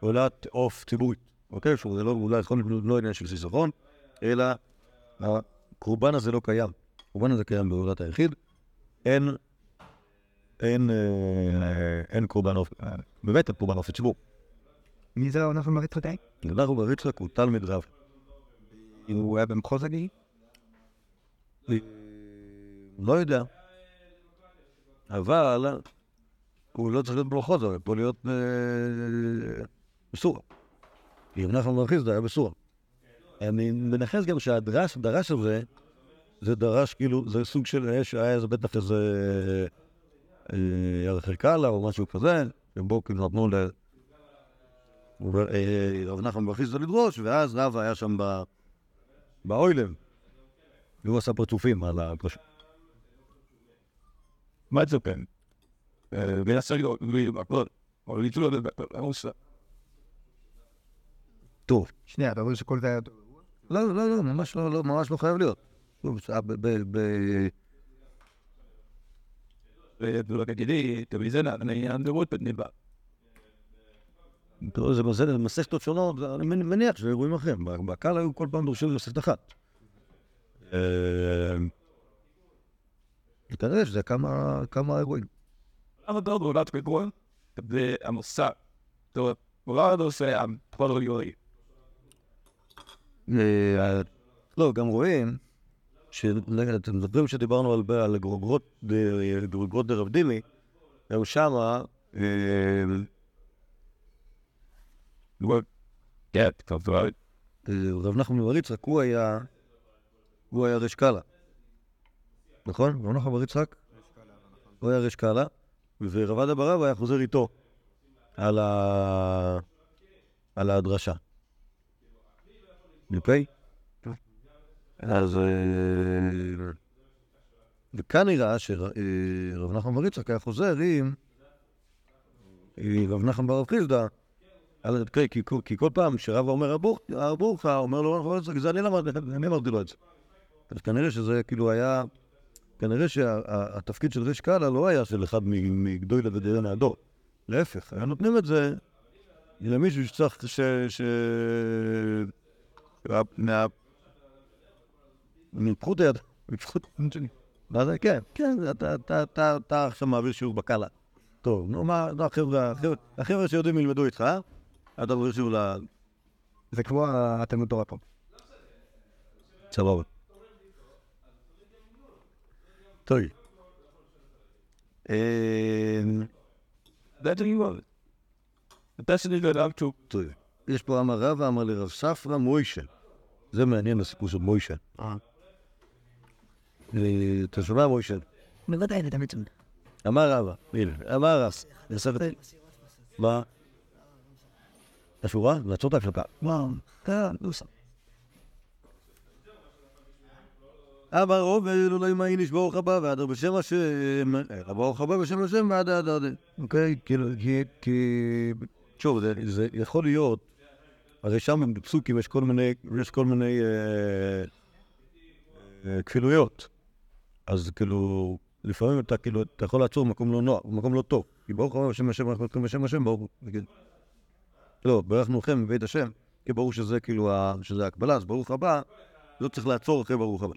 עולת עוף ציבורית, אוקיי? שוב, זה לא, אולי להיות לא עניין של חיסכון, אלא הקורבן הזה לא קיים. הקורבן הזה קיים בעולת היחיד. אין, אין, אה, אין קורבן עוף, אה, באמת אין קורבן עוף לציבור. מי זה אנחנו מריץ חטאי? אנחנו בריצ'ק הוא תלמיד רב. הוא היה במחוז הגי? לא יודע. אבל הוא לא צריך להיות במחוז, הוא יכול להיות אה, בסורה. כי נחמן בר חיסדא היה בסורה. אני מנחש גם שהדרש, הדרש הזה, זה דרש כאילו, זה סוג של, יש, היה איזה בטח איזה אה, ירחי קאלה או משהו כזה, שבו כאילו נתנו ל... אה, רב נחמן בר חיסדא לדרוש, ואז רב היה שם ב- באוילם. והוא עשה פרצופים על הדרשה. מה זה כן? לרוסה. טוב. שנייה, אתה אומר שכל זה היה... לא, לא, לא, לא, לא, ממש לא חייב להיות. שוב, ב- ב- ב- ולא תגידי, תביא זה זה בסדר, מסכתות שונות, אני מנ- מניח שזה אירועים אחרים. בקהל היו כל פעם דורשים מסכת אחת. אה, כנראה שזה כמה אירועים. אבל לא גולת בגול, והמוסר. טוב, אולי עושה הפועל יורי. אה, לא, גם רואים, שאתם זוכרים שדיברנו על- גרוגרות דרב דימי, גם שמה, אה, כן. אה, רב נחמן בר יצחק, הוא היה, הוא היה ריש קאלה. נכון? רב נחמן בר יצחק? הוא היה ריש קאלה, ורב עדה ברב היה חוזר איתו. על הדרשה. אוקיי? אז... אה, וכאן נראה שרב נחמן בר יצחק היה חוזר עם רב נחמן בר חיסדא כי, כל פעם שרב אומר הרב אומר לו, "אנחנו לא צריכים", זה אני אמרתי לו את זה. אז כנראה שזה כאילו היה, כנראה שהתפקיד של ריש קאלה לא היה של אחד מגדוי ודרן הדור. להפך, היה נותנים את זה למישהו שצריך, ש... ש... מה... מה... מפחות היד, מפחות... מה זה? כן, כן, אתה- עכשיו מעביר שיעור בקאלה. טוב, נו מה, החבר'ה, שיודעים ילמדו איתך, אה? אתה מעביר שיעור ל... זה כמו התלמוד תורה פה. סבבה. אה, you got to. טוב. יש פה אמר רבא, אמר לרב ספרא מוישה. זה מעניין הסיפור של מוישה. אה. אתה שומע מוישה? בוודאי, אתה מצוין. אמר רבא, הנה, אמר רב. מה? השורה? לעצור את ההקלטה. וואו, כן, נוסח. אמר עובד, אולי מה איניש ברוך הבא, ועדר בשם השם, אה, ברוך הבא בשם השם, ועד עד עד. אוקיי? כאילו, כי... שוב, זה- יכול להיות, הרי שם בפסוקים יש כל מיני, יש כל מיני אה, כפילויות. אז כאילו, לפעמים אתה כאילו, אתה יכול לעצור במקום לא נוח, במקום לא טוב. כי ברוך הבא בשם השם, אנחנו הולכים בשם השם, ברוך נגיד. לא, ברכנו לכם מבית השם, כי ברור שזה כאילו, שזה הקבלה, אז ברוך הבא, לא צריך לעצור אחרי ברוך הבא.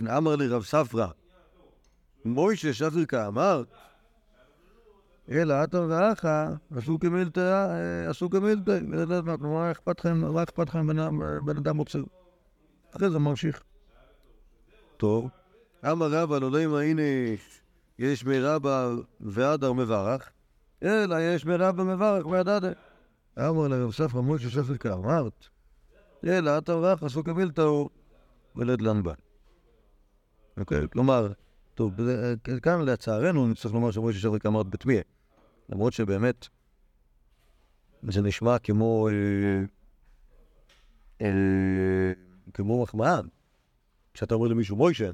אמר לי רב ספרא, מוישה שפריקה אמר, אלא אתה ואחה עשו כמילתא, עשו כמילתא, מה אכפת לכם, מה אכפת לכם בן אדם- אדם עוצר? אחרי זה ממשיך. טוב, אמר רבא, לא יודע מה הנה, יש מרבא והדר מברך, אלא יש מרבא מברך והדדה. אמר לרב ספרא מוישה שפריקה, אמרת, אלא אתה ואחה עשו כמילתא הוא ולד לנבן. אוקיי, כלומר, טוב, זה- כאן לצערנו נצטרך לומר שמשה שפריק אמרת בתמיה. למרות שבאמת זה נשמע כמו... אה, אה, כמו מחמאה. כשאתה אומר למישהו מוישה,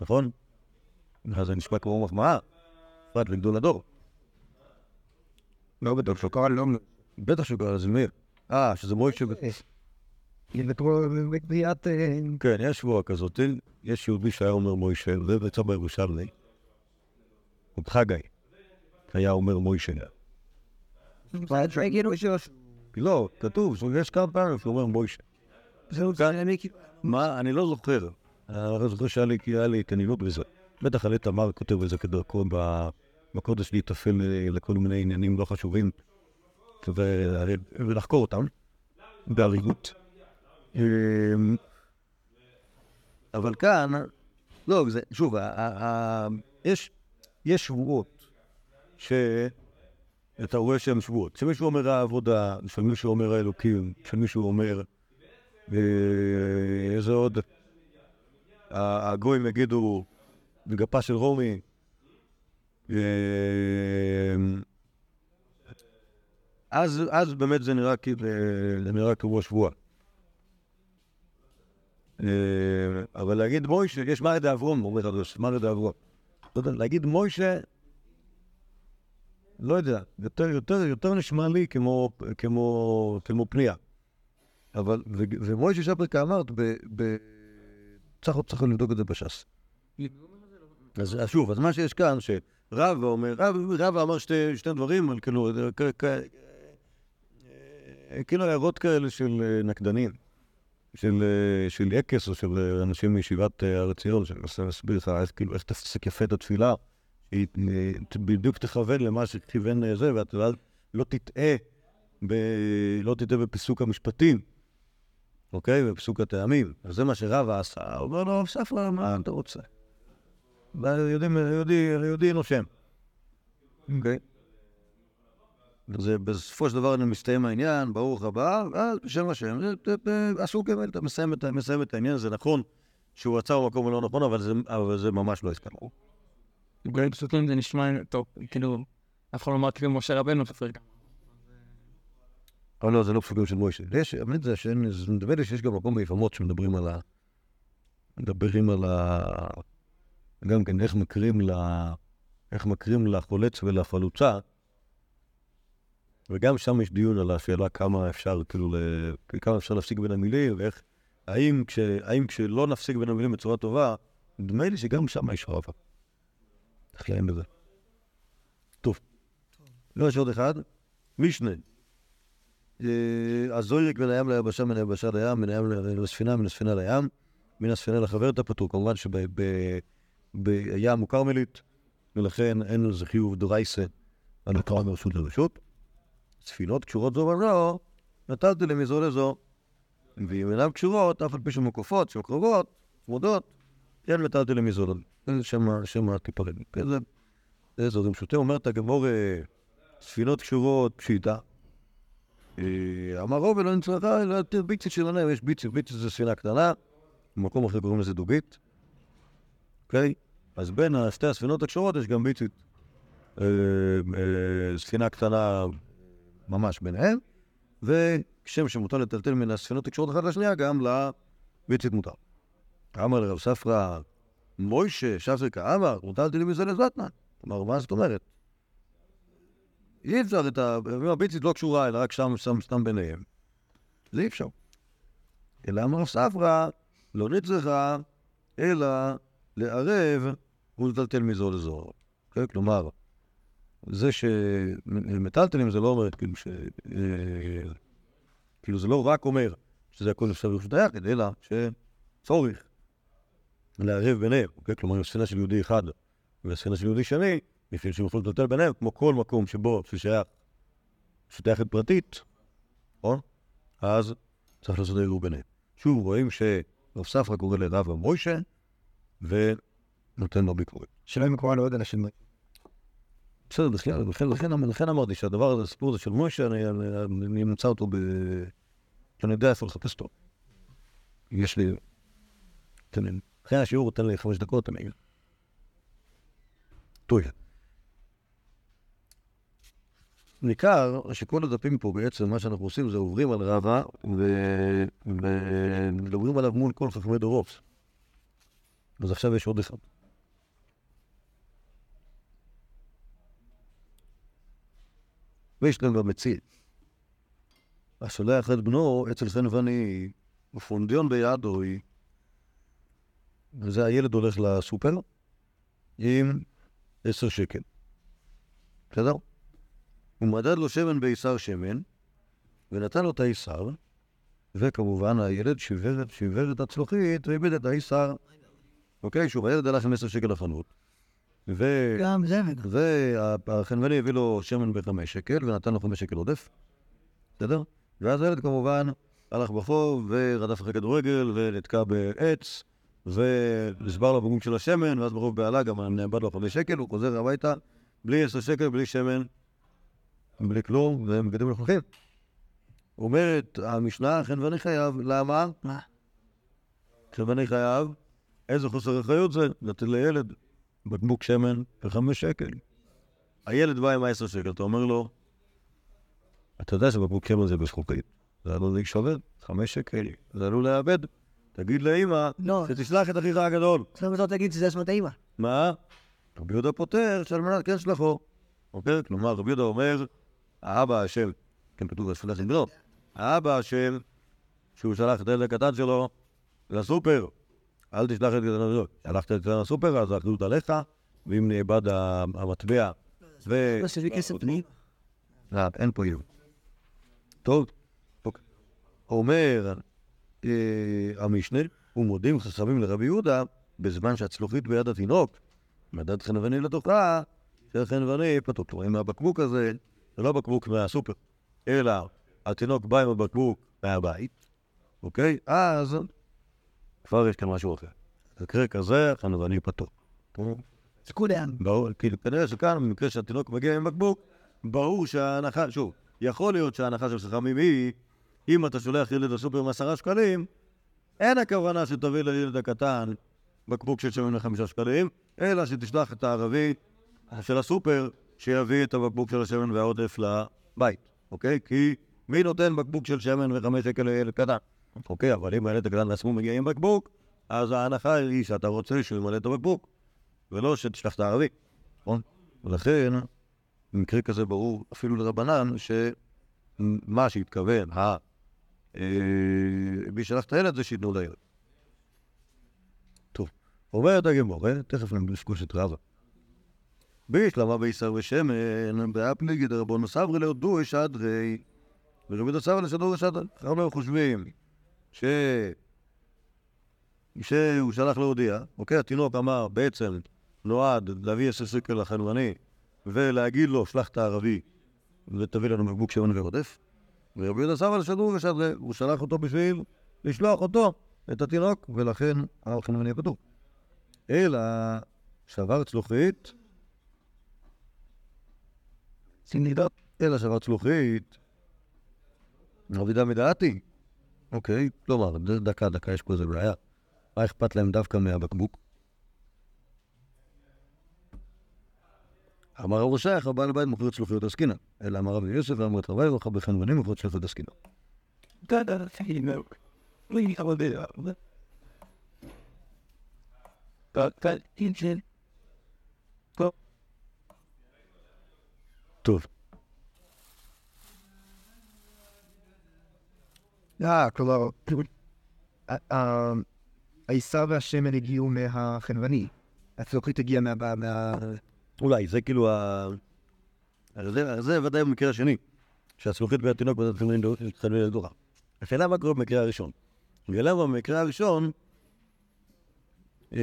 נכון? אז זה נשמע כמו מחמאה. בפרט לגדול הדור. לא בטוח, שהוא קרא לו... בטח שהוא קרא לזה מאיר. אה, שזה מוישה... ב- זה כמו בקריאת... אה, כן, יש שבועה כזאת. יש יהודי שהיה אומר מוישה, זה בירושלמי. רב חגי, היה אומר מוישה. לא, כתוב, יש כמה פעמים שהוא אומר מוישה. זהו, כאילו... מה, אני לא זוכר. אני לא זוכר שהיה לי, התעניינות בזה. בטח עלי תמר כותב את זה כדרכו בקודש להיטפל אה, לכל מיני עניינים לא חשובים ולחקור אותם באריגות. אמ, אבל כאן, לא, שוב, יש שבועות שאתה רואה שהן שבועות. שמישהו אומר העבודה, שמישהו אומר האלוקים, שמישהו אומר אה, איזה עוד? הגויים יגידו בגפה של רומי. אה, אז, אז באמת זה נראה, כאילו- זה נראה כמו שבוע. אה, אבל להגיד מוישה, יש מרד אברום, אומר הקדוש, מרד אברום. לא להגיד מוישה, לא יודע, יותר, יותר, יותר נשמע לי כמו, כמו, כמו פנייה. אבל, ומוישה שפריקה אמרת, ב... ב צריך, צריך לבדוק את זה בש"ס. אז שוב, אז מה שיש כאן, שרב אומר, רב, אמר שתי, שתי דברים, אבל כאילו, אה, כאילו הערות כאלה של אה, נקדנים, של, אה, של יקס או של אנשים מישיבת הר ציון, שאני מנסה להסביר לך כאילו, איך תפסיק יפה את התפילה, היא אה, בדיוק תכוון למה שכיוון אה, זה, ואתה לא- לא תטעה, ב, לא תטעה בפסוק המשפטים. אוקיי? בפסוק הטעמים. אז זה מה שרבא עשה. הוא אומר לו, ספרא, מה אתה רוצה? יהודי, נושם. אוקיי? וזה בסופו של דבר מסתיים העניין, ברוך הבא, ואז בשם השם, זה- זה- זה- עשו כמל, אתה מסיים את העניין, זה נכון שהוא עצר במקום הלא נכון, אבל זה- זה ממש לא הסכם. גויים פסוקים זה נשמע טוב, כאילו, אף אחד לא אמר כאילו משה רבנו תפר גם. אבל לא, זה לא פסוקים של מוישה. יש, האמת זה שאין, זה נדמה לי שיש גם מקום ביפמות שמדברים על ה... מדברים על ה... גם כן, איך מקרים ל... איך מקרים לחולץ ולחלוצה, וגם שם יש דיון על השאלה כמה אפשר, כאילו. כמה אפשר להפסיק בין המילים, ואיך... האם, כש... האם כשלא נפסיק בין המילים בצורה טובה, נדמה לי שגם שם יש רבה. איך להם בזה? טוב. לא, יש עוד אחד. משנה. אה, הזוירק בין הים ליבשה, מן היבשה לים, מן הים לספינה, מן הספינה לים, מן הספינה לחבר את הפטור. כמובן שבים הוא כרמלית, ולכן אין לזה חיוב דרייסה על התורה מרשות לרשות. ספינות קשורות זו בזו, נתתי להם מזו לזו. ואם אינן קשורות, אף על פי שהן מוקפות, שהן קרובות, צמודות, כן נתתי להם מזו לזו. זה שם- שם התיפרד. זה דברים פשוטים. אומרת הגמור, אה, ספינות קשורות פשיטה. אה, אמר רוב ולא נצרכה, יותר ביצית של עניים, יש ביצית, ביצית זה ספינה קטנה, במקום אחר קוראים לזה דוגית, אוקיי? אז בין שתי הספינות הקשורות יש גם ביצית. אה, ספינה קטנה ממש ביניהם, וכשם שמותר לטלטל מן הספינות הקשורות אחת לשנייה, גם לביצית מותר. אמר לרב ספרא, מוישה, שפריקה, אמר, מוטלתי לי מזה לזתנן. אמר, מה זאת אומרת? אי אפשר את ה... הביצית לא קשורה, אלא רק שם, שם, סתם ביניהם. זה אי אפשר. אלא אמר ספרא, לא נצרכה, אלא לערב ולטלטל מזו לזו. כן? כלומר, זה שמטלטלים זה לא אומר, כאילו, ש... אה, כאילו זה לא רק אומר שזה הכל אפשר ברשות היחיד, אלא שצורך לערב ביניהם. כן? כלומר, אם ספינה של יהודי אחד וספינה של יהודי שני, בשביל שהם יוכלו לטלטל ביניהם, כמו כל מקום שבו ששייך שייכת פרטית, נכון? אז צריך לעשות ערעור ביניהם. שוב, רואים שרב ספרא קורא לרב המוישה, ונותן לו ביקורת. שלא אם קורא לעוד אנשים. בסדר, לכן, אמרתי שהדבר הזה, הסיפור הזה של מוישה, אני, אמצא אותו ב... שאני יודע איפה לחפש אותו. יש לי... לי... אחרי השיעור, תן לי חמש דקות, אני... טוב. ניכר שכל הדפים פה בעצם, מה שאנחנו עושים זה עוברים על רבא ומדברים עליו מול כל חכמי דורות. אז עכשיו יש עוד אחד. ויש להם גם מציל. השולח את בנו אצל חן ואני, ופונדיון בידו היא, וזה הילד הולך לסופר עם עשר שקל. בסדר? הוא מדד לו שמן בעיסר שמן, ונתן לו את העיסר, וכמובן הילד שיבר, שיבר את הצלוחית ואיבד את העיסר. אוקיי? שוב, הילד הלך עם עשר שקל לחנות, ו... גם זה וגם. והחנווני הביא לו שמן בחמש שקל, ונתן לו חמש שקל עודף, בסדר? ואז הילד כמובן הלך ברחוב ורדף אחרי כדורגל ונתקע בעץ, ונשבר לו בגום של השמן, ואז ברוב בהלה גם נאבד לו חמש שקל, הוא חוזר הביתה בלי עשר שקל, בלי שמן, בלי כלום, והם בגדים מלוכלכים. אומרת המשנה, חנווני חייב, למה? מה? חנווני חייב, איזה חוסר אחריות זה לתת לילד בקבוק שמן בחמש שקל. הילד בא עם העשר שקל, אתה אומר לו, אתה יודע שבקבוק שמן זה בזכוכית, זה עלול להישבר, חמש שקל, זה עלול לאבד. תגיד לאמא, לא. שתשלח את אחיך הגדול. עכשיו אתה תגיד שזה אשמת האמא. מה? רבי יהודה פותר שעל מנת כן שלחו. אוקיי? כלומר, רבי יהודה אומר, האבא אשם, כן כתוב בשפילת נדרות, האבא אשם שהוא שלח את הילד הקטן שלו לסופר. אל תשלח את זה, שלחת את זה לסופר, אז האחריות עליך, ואם נאבד המטבע ו... לא אין פה איום. טוב, אוקיי. אומר המשנה, ומודים חסמים לרבי יהודה, בזמן שהצלוחית ביד התינוק, מדד חנווני לתוכה, שהחנווני פתוח. כלומר, אם הבקבוק הזה, זה לא בקבוק מהסופר, אלא התינוק בא עם הבקבוק מהבית, אוקיי? אז כבר יש כאן משהו אחר. במקרה כזה, החנווני פתוח. זה כולם. ברור, כאילו, כנראה שכאן, במקרה שהתינוק מגיע עם בקבוק, ברור שההנחה, שוב, יכול להיות שההנחה של חכמים היא, אם אתה שולח ילד לסופר עם עשרה שקלים, אין הכוונה שתביא לילד הקטן בקבוק של שמן לחמישה שקלים, אלא שתשלח את הערבי של הסופר שיביא את הבקבוק של השמן והעודף לבית, אוקיי? כי מי נותן בקבוק של שמן וחמש שקל לילד קטן? אוקיי, אבל אם הילד הקטן לעצמו מגיע עם בקבוק, אז ההנחה היא שאתה רוצה שהוא ימלא את הבקבוק. ולא שתשלח את הערבי, נכון? ולכן, במקרה כזה ברור אפילו לרבנן, שמה שהתכוון, מי שלח את הילד זה שייתנו לילד. טוב, אומרת הגמור, אה? תכף נפגוש את רבא. בישלמה בישר ושמן, באפליגי דרבנו סברי להודו אשדרי, ורבי דסברי לשדור אשדרי. אנחנו חושבים ש... שהוא שלח להודיע, אוקיי, התינוק אמר, בעצם נועד להביא עשר שקל לחנווני ולהגיד לו, שלח את הערבי ותביא לנו בקבוק שמן ועודף. ורבי יהודה סבא לשדור ושדרי, הוא שלח אותו בשביל לשלוח אותו, את התינוק, ולכן החנווני פטור. אלא שבר צלוחית. אלא שבר צלוחית, אבידה מדעתי. אוקיי, כלומר, דקה, דקה, יש פה איזה בעיה. מה אכפת להם דווקא מהבקבוק? אמר רב רשייך, הבעל בית מוכר צלוחיות עסקינן. אלא אמר רבי יוסף, אמר את רבי וכך בחנווני מוכר עסקינן. But engine. Well, טוב, אה, כלומר, ה- ה- העיסה והשמן הגיעו מהחנווני. הצלוחית הגיעה מה... אולי, זה כאילו ה... זה, זה ודאי במקרה השני, שהצלוחית והתינוק בדת חנווני לדוחה. השאלה מה קורה במקרה הראשון. ולמה במקרה הראשון, אמ,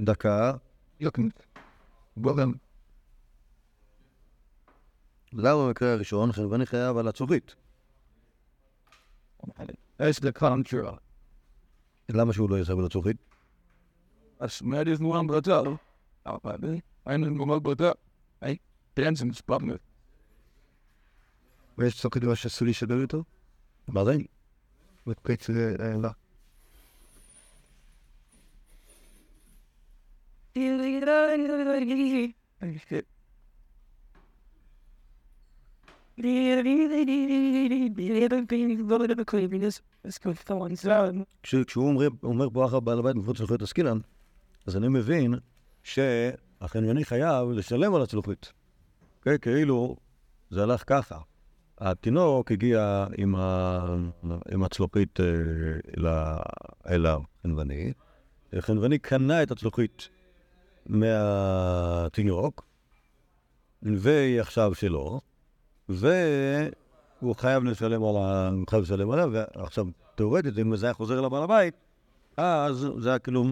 דקה, למה במקרה הראשון חנווני חייב על the contra. למה שהוא לא יסב על הצלוחית? That's mad as one but up. Out by me. I know no but up. Hey, dancing spot me. ויש צלוחית דבר שעשו לשבר אותו? מה זה? אה, לא. כש- כשהוא אומר, אחר בעל הבית מפרוץ צלוחיות עסקינן, אז אני מבין שהחניוני חייב לשלם על הצלוחית. אוקיי? כאילו, זה הלך ככה. התינוק הגיע עם, ה... עם הצלוחית אה, אל החנווני, חנווני קנה את הצלוחית מהתינוק, והיא עכשיו שלו, והוא חייב לשלם על עליה, ועכשיו, תאורטית, אם זה היה חוזר לבעל הבית, אז זה היה כאילו,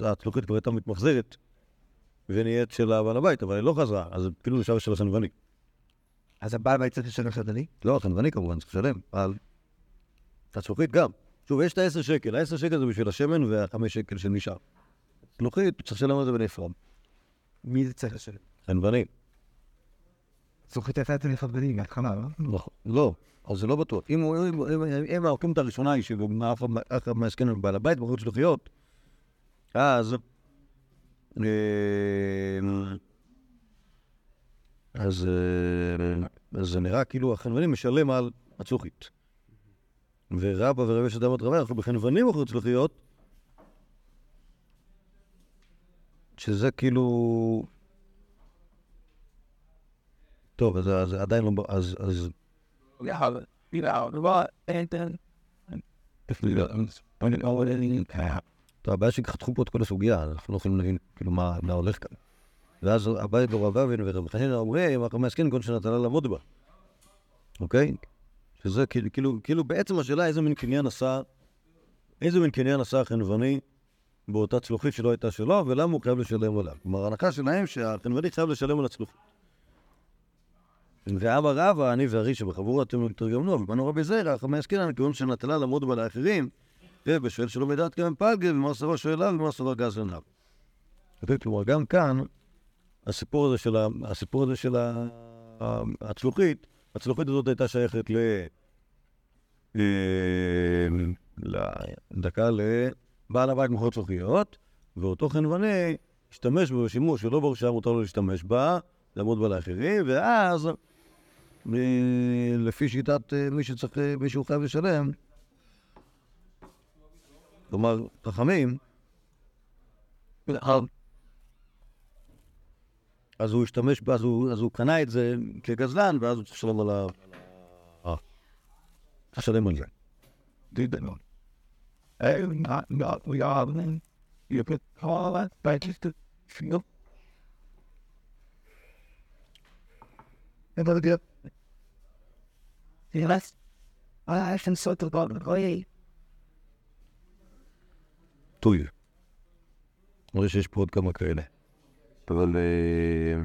הצלוחית כבר הייתה מתמחזרת ונהיית של הבעל הבית, אבל היא לא חזרה, אז כאילו נשאר של החנווני. אז הבעל בית צריך לשלם חדני? לא, החנווני כמובן צריך לשלם, אבל הצלוחית גם. שוב, יש את ה-10 שקל, ה-10 שקל זה בשביל השמן וה-5 שקל שנשאר. צלוחית, צריך לשלם על זה בנפרד. מי זה צריך לשלם? חנווני. זוכית הייתה אצל חדני מההתחלה, לא? לא, לא, אז זה לא בטוח. אם הוא- אם- הראשונה היא שאף אחד מהסכן עם בעל הבית בחוץ שלוחיות, אז... אה, אז אה, אז זה נראה כאילו החנווני משלם על הצלוחית. ורבא ורבי יש אדם רבי אנחנו בחנווני בחוץ שלוחיות, שזה כאילו... טוב, אז עדיין לא... אז Ja, ja, wat en dan. אני לא רואה לי טוב, הבעיה שחתכו פה את כל הסוגיה, אנחנו לא יכולים להבין כאילו מה הולך כאן. ואז הבית ברב אבין ורב חנינא אומרים, אנחנו מעסקין כל שנתנה לעמוד בה. אוקיי? שזה כאילו, כאילו בעצם השאלה איזה מין קניין עשה, איזה מין קניין עשה החנווני באותה צלוחית שלא הייתה שלו, ולמה הוא חייב לשלם עליו. כלומר, ההנחה שלהם שהחנווני חייב לשלם על הצלוחית. ואבא רבא, אני והרי שבחבורה אתם תרגמנו, ובנו רבי זרע, חמי עסקינן, כיוון שנטלה לעמוד בה לאחרים, ובשואל שלא מדעת כמה פלגה, ומה סבר שואליו, ומה סבר גז עיניו. כלומר, גם כאן, הסיפור הזה של, הסיפור הזה של הצלוחית, הצלוחית הזאת הייתה שייכת ל... אה, דקה לבעל הבית מכורת צלוחיות, ואותו חנווני השתמש בה בשימוש שלא שהיה מותר לו להשתמש בה, לעמוד בה לאחרים, ואז, לפי שיטת אה, מי שצריך, אה, מי שהוא חייב לשלם, כלומר, חכמים, אז הוא השתמש, אז הוא, אז הוא קנה את זה כגזלן, ואז הוא צריך לשלם על ה... אה, לשלם על זה. דידנו. אין, not sort. טוי. אני רואה שיש פה עוד כמה כאלה. אבל... אה,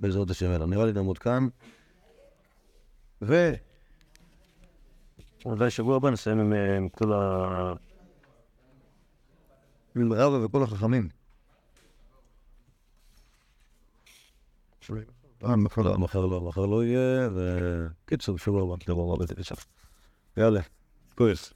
בעזרת השם, יאללה, נראה לי נעמוד כאן. ו... אולי שבוע הבא נסיים עם, אה, עם כל ה... עם רבא וכל החכמים. אה, מחר לא, מחר לא, מחר לא יהיה, וקיצור, שבוע הבא, בזה ושם. יאללה, כועס.